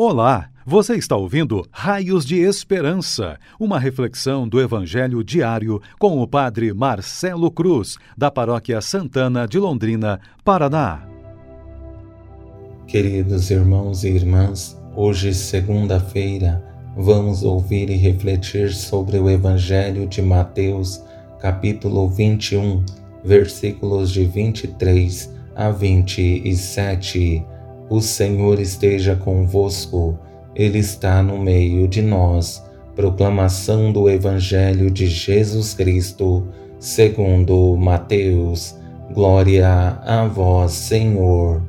Olá, você está ouvindo Raios de Esperança, uma reflexão do Evangelho diário com o Padre Marcelo Cruz, da Paróquia Santana de Londrina, Paraná. Queridos irmãos e irmãs, hoje, segunda-feira, vamos ouvir e refletir sobre o Evangelho de Mateus, capítulo 21, versículos de 23 a 27. O Senhor esteja convosco, Ele está no meio de nós. Proclamação do Evangelho de Jesus Cristo, segundo Mateus. Glória a vós, Senhor.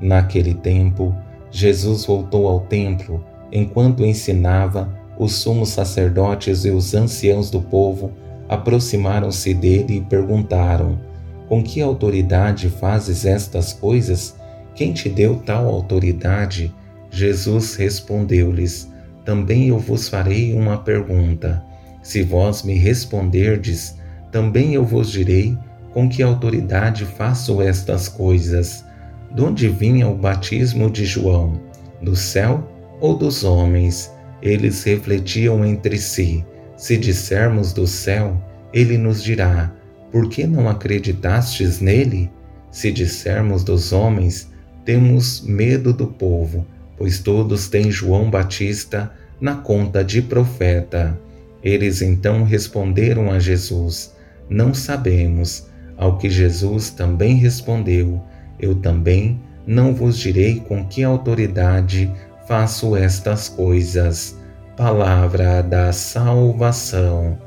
Naquele tempo, Jesus voltou ao templo. Enquanto ensinava, os sumos sacerdotes e os anciãos do povo aproximaram-se dele e perguntaram: Com que autoridade fazes estas coisas? Quem te deu tal autoridade? Jesus respondeu-lhes: Também eu vos farei uma pergunta. Se vós me responderdes, também eu vos direi com que autoridade faço estas coisas. De onde vinha o batismo de João? Do céu ou dos homens? Eles refletiam entre si. Se dissermos do céu, ele nos dirá: Por que não acreditastes nele? Se dissermos dos homens, temos medo do povo, pois todos têm João Batista na conta de profeta. Eles então responderam a Jesus: Não sabemos. Ao que Jesus também respondeu: Eu também não vos direi com que autoridade faço estas coisas. Palavra da salvação.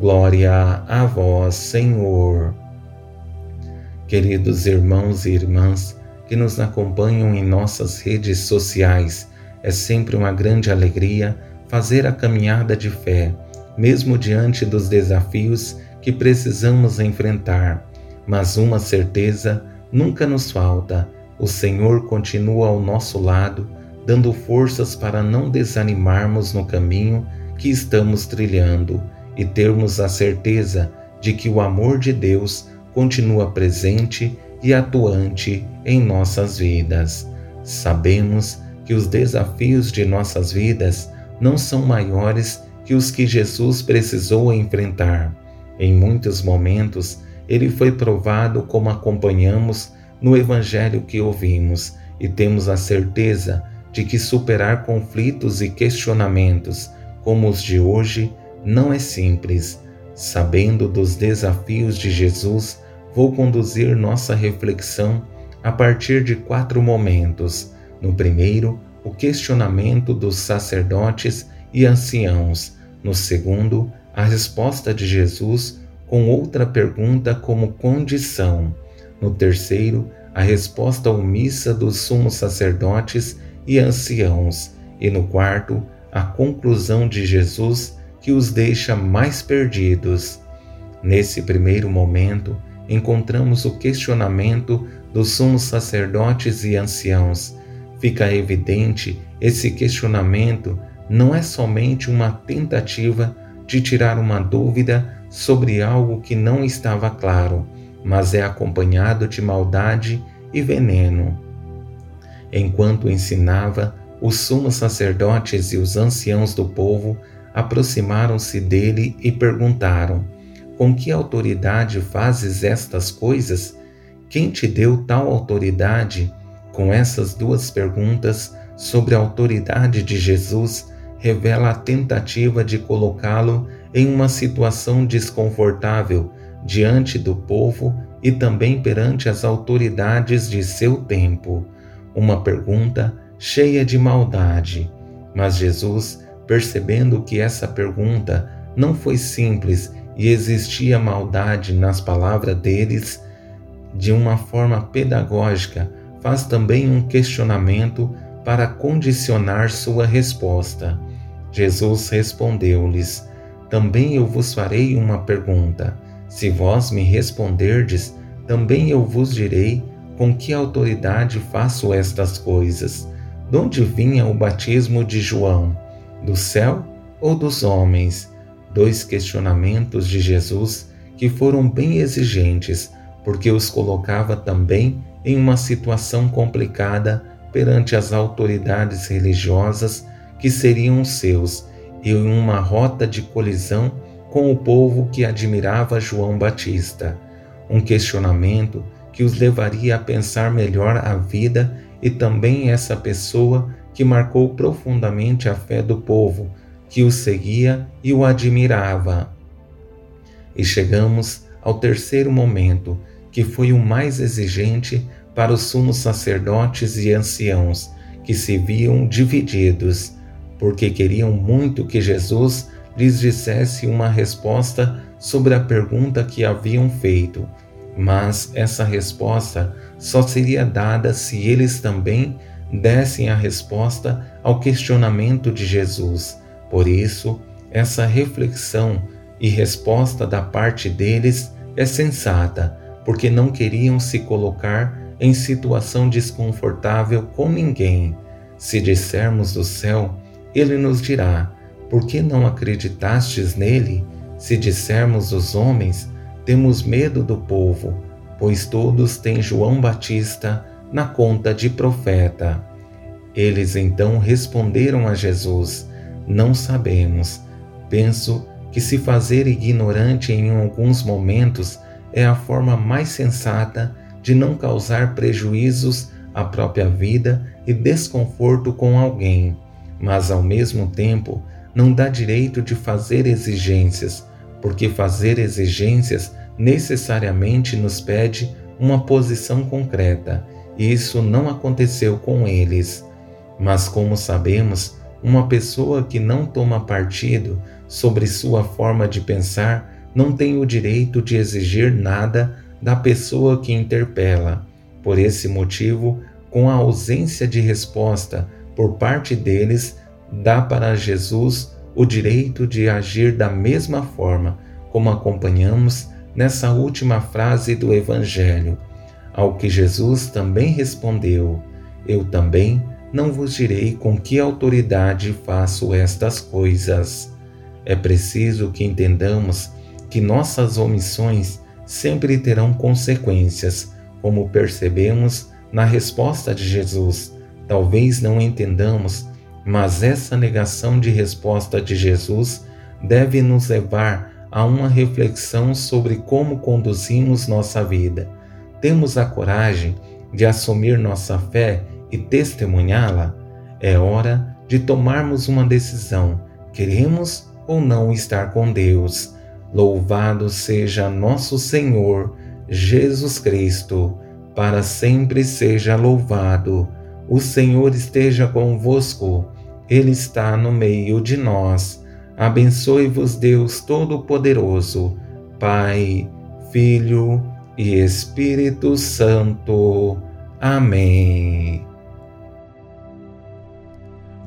Glória a vós, Senhor. Queridos irmãos e irmãs, que nos acompanham em nossas redes sociais. É sempre uma grande alegria fazer a caminhada de fé, mesmo diante dos desafios que precisamos enfrentar. Mas uma certeza nunca nos falta: o Senhor continua ao nosso lado, dando forças para não desanimarmos no caminho que estamos trilhando e termos a certeza de que o amor de Deus continua presente e atuante em nossas vidas. Sabemos que os desafios de nossas vidas não são maiores que os que Jesus precisou enfrentar. Em muitos momentos, ele foi provado como acompanhamos no Evangelho que ouvimos e temos a certeza de que superar conflitos e questionamentos como os de hoje não é simples. Sabendo dos desafios de Jesus, vou conduzir nossa reflexão a partir de quatro momentos. No primeiro, o questionamento dos sacerdotes e anciãos. No segundo, a resposta de Jesus com outra pergunta como condição. No terceiro, a resposta omissa dos sumos sacerdotes e anciãos. E no quarto, a conclusão de Jesus que os deixa mais perdidos. Nesse primeiro momento, encontramos o questionamento dos sumos sacerdotes e anciãos. Fica evidente esse questionamento não é somente uma tentativa de tirar uma dúvida sobre algo que não estava claro, mas é acompanhado de maldade e veneno. Enquanto ensinava, os sumos sacerdotes e os anciãos do povo aproximaram-se dele e perguntaram: com que autoridade fazes estas coisas? Quem te deu tal autoridade? Com essas duas perguntas sobre a autoridade de Jesus, revela a tentativa de colocá-lo em uma situação desconfortável diante do povo e também perante as autoridades de seu tempo. Uma pergunta cheia de maldade. Mas Jesus, percebendo que essa pergunta não foi simples e existia maldade nas palavras deles, de uma forma pedagógica, faz também um questionamento para condicionar sua resposta. Jesus respondeu-lhes: Também eu vos farei uma pergunta. Se vós me responderdes, também eu vos direi com que autoridade faço estas coisas. De onde vinha o batismo de João? Do céu ou dos homens? Dois questionamentos de Jesus que foram bem exigentes, porque os colocava também em uma situação complicada perante as autoridades religiosas que seriam seus e em uma rota de colisão com o povo que admirava João Batista. Um questionamento que os levaria a pensar melhor a vida e também essa pessoa que marcou profundamente a fé do povo, que o seguia e o admirava. E chegamos ao terceiro momento, que foi o mais exigente para os sumos sacerdotes e anciãos, que se viam divididos, porque queriam muito que Jesus lhes dissesse uma resposta sobre a pergunta que haviam feito, mas essa resposta só seria dada se eles também dessem a resposta ao questionamento de Jesus. Por isso, essa reflexão e resposta da parte deles é sensata, porque não queriam se colocar em situação desconfortável com ninguém. Se dissermos do céu, ele nos dirá: Por que não acreditastes nele? Se dissermos dos homens, temos medo do povo, pois todos têm João Batista na conta de profeta. Eles então responderam a Jesus: Não sabemos. Penso que se fazer ignorante em alguns momentos é a forma mais sensata de não causar prejuízos à própria vida e desconforto com alguém, mas ao mesmo tempo não dá direito de fazer exigências, porque fazer exigências necessariamente nos pede uma posição concreta, e isso não aconteceu com eles. Mas, como sabemos, uma pessoa que não toma partido sobre sua forma de pensar não tem o direito de exigir nada da pessoa que interpela. Por esse motivo, com a ausência de resposta por parte deles, dá para Jesus o direito de agir da mesma forma, como acompanhamos nessa última frase do Evangelho. Ao que Jesus também respondeu: Eu também não vos direi com que autoridade faço estas coisas. É preciso que entendamos que nossas omissões sempre terão consequências, como percebemos na resposta de Jesus. Talvez não entendamos, mas essa negação de resposta de Jesus deve nos levar a uma reflexão sobre como conduzimos nossa vida. Temos a coragem de assumir nossa fé e testemunhá-la? É hora de tomarmos uma decisão. Queremos ou não estar com Deus? Louvado seja nosso Senhor Jesus Cristo, para sempre seja louvado. O Senhor esteja convosco, Ele está no meio de nós. Abençoe-vos, Deus Todo-Poderoso, Pai, Filho e Espírito Santo. Amém.